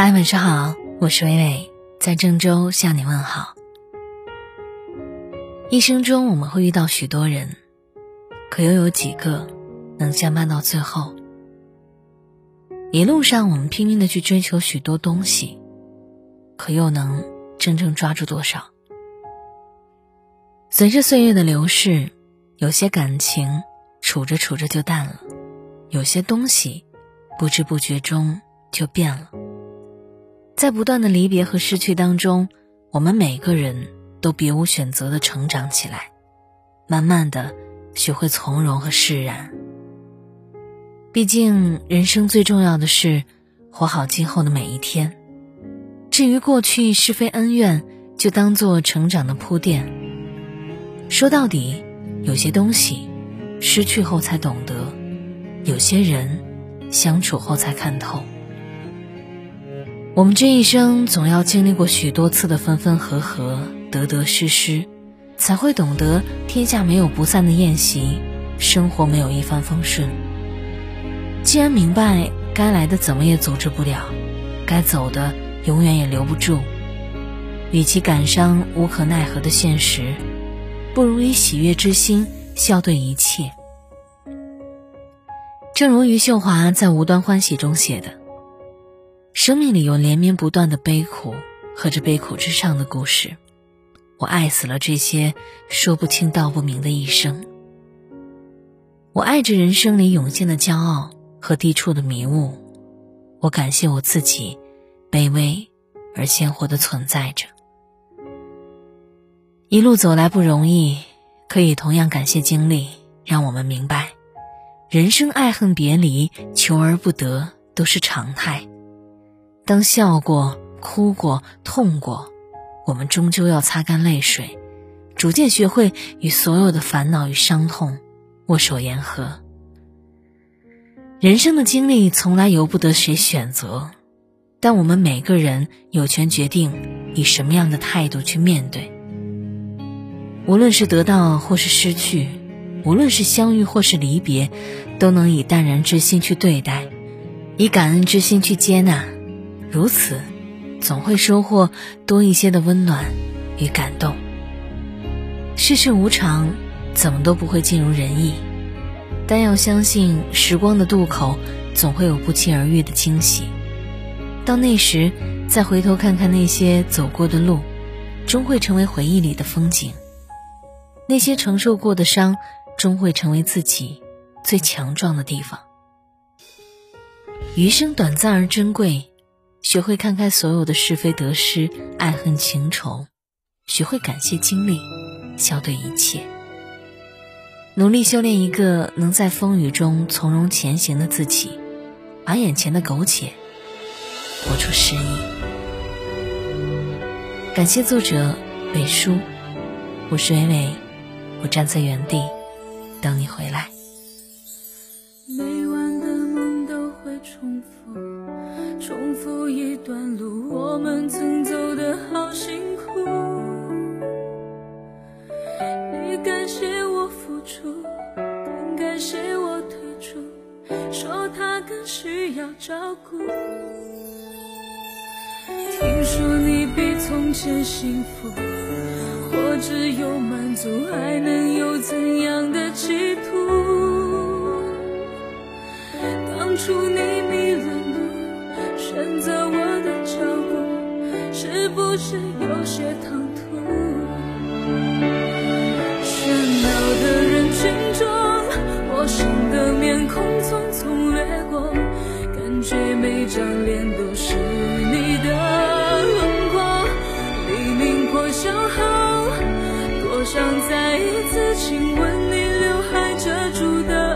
嗨，晚上好，我是微微，在郑州向你问好。一生中我们会遇到许多人，可又有几个能相伴到最后？一路上我们拼命的去追求许多东西，可又能真正抓住多少？随着岁月的流逝，有些感情处着处着就淡了，有些东西不知不觉中就变了。在不断的离别和失去当中，我们每个人都别无选择的成长起来，慢慢的学会从容和释然。毕竟人生最重要的是活好今后的每一天。至于过去是非恩怨，就当做成长的铺垫。说到底，有些东西失去后才懂得，有些人相处后才看透。我们这一生总要经历过许多次的分分合合、得得失失，才会懂得天下没有不散的宴席，生活没有一帆风顺。既然明白该来的怎么也阻止不了，该走的永远也留不住，与其感伤无可奈何的现实，不如以喜悦之心笑对一切。正如余秀华在《无端欢喜》中写的。生命里有连绵不断的悲苦和这悲苦之上的故事，我爱死了这些说不清道不明的一生。我爱着人生里涌现的骄傲和低处的迷雾，我感谢我自己卑微而鲜活的存在着。一路走来不容易，可以同样感谢经历，让我们明白，人生爱恨别离、求而不得都是常态。当笑过、哭过、痛过，我们终究要擦干泪水，逐渐学会与所有的烦恼与伤痛握手言和。人生的经历从来由不得谁选择，但我们每个人有权决定以什么样的态度去面对。无论是得到或是失去，无论是相遇或是离别，都能以淡然之心去对待，以感恩之心去接纳。如此，总会收获多一些的温暖与感动。世事无常，怎么都不会尽如人意，但要相信时光的渡口总会有不期而遇的惊喜。到那时，再回头看看那些走过的路，终会成为回忆里的风景。那些承受过的伤，终会成为自己最强壮的地方。余生短暂而珍贵。学会看开所有的是非得失、爱恨情仇，学会感谢经历，笑对一切。努力修炼一个能在风雨中从容前行的自己，把眼前的苟且活出诗意。感谢作者北叔，我是伟伟，我站在原地等你回来。每晚的梦都会重复。重复一段路，我们曾走得好辛苦。你感谢我付出，更感谢我退出，说他更需要照顾。听说你比从前幸福，或只有满足，还能有怎样的企图？当初你不是有些唐突？喧闹的人群中，陌生的面孔匆匆掠过，感觉每张脸都是你的轮廓。黎明破晓后，多想再一次亲吻你刘海遮住的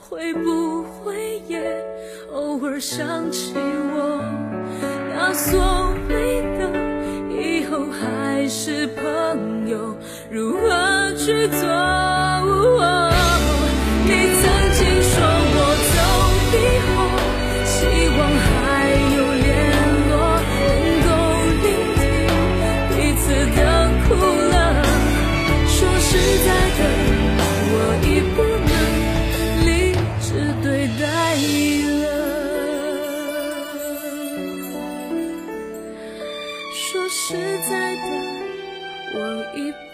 会不会也偶尔想起我？那所谓的以后还是朋友，如何去做？你曾 if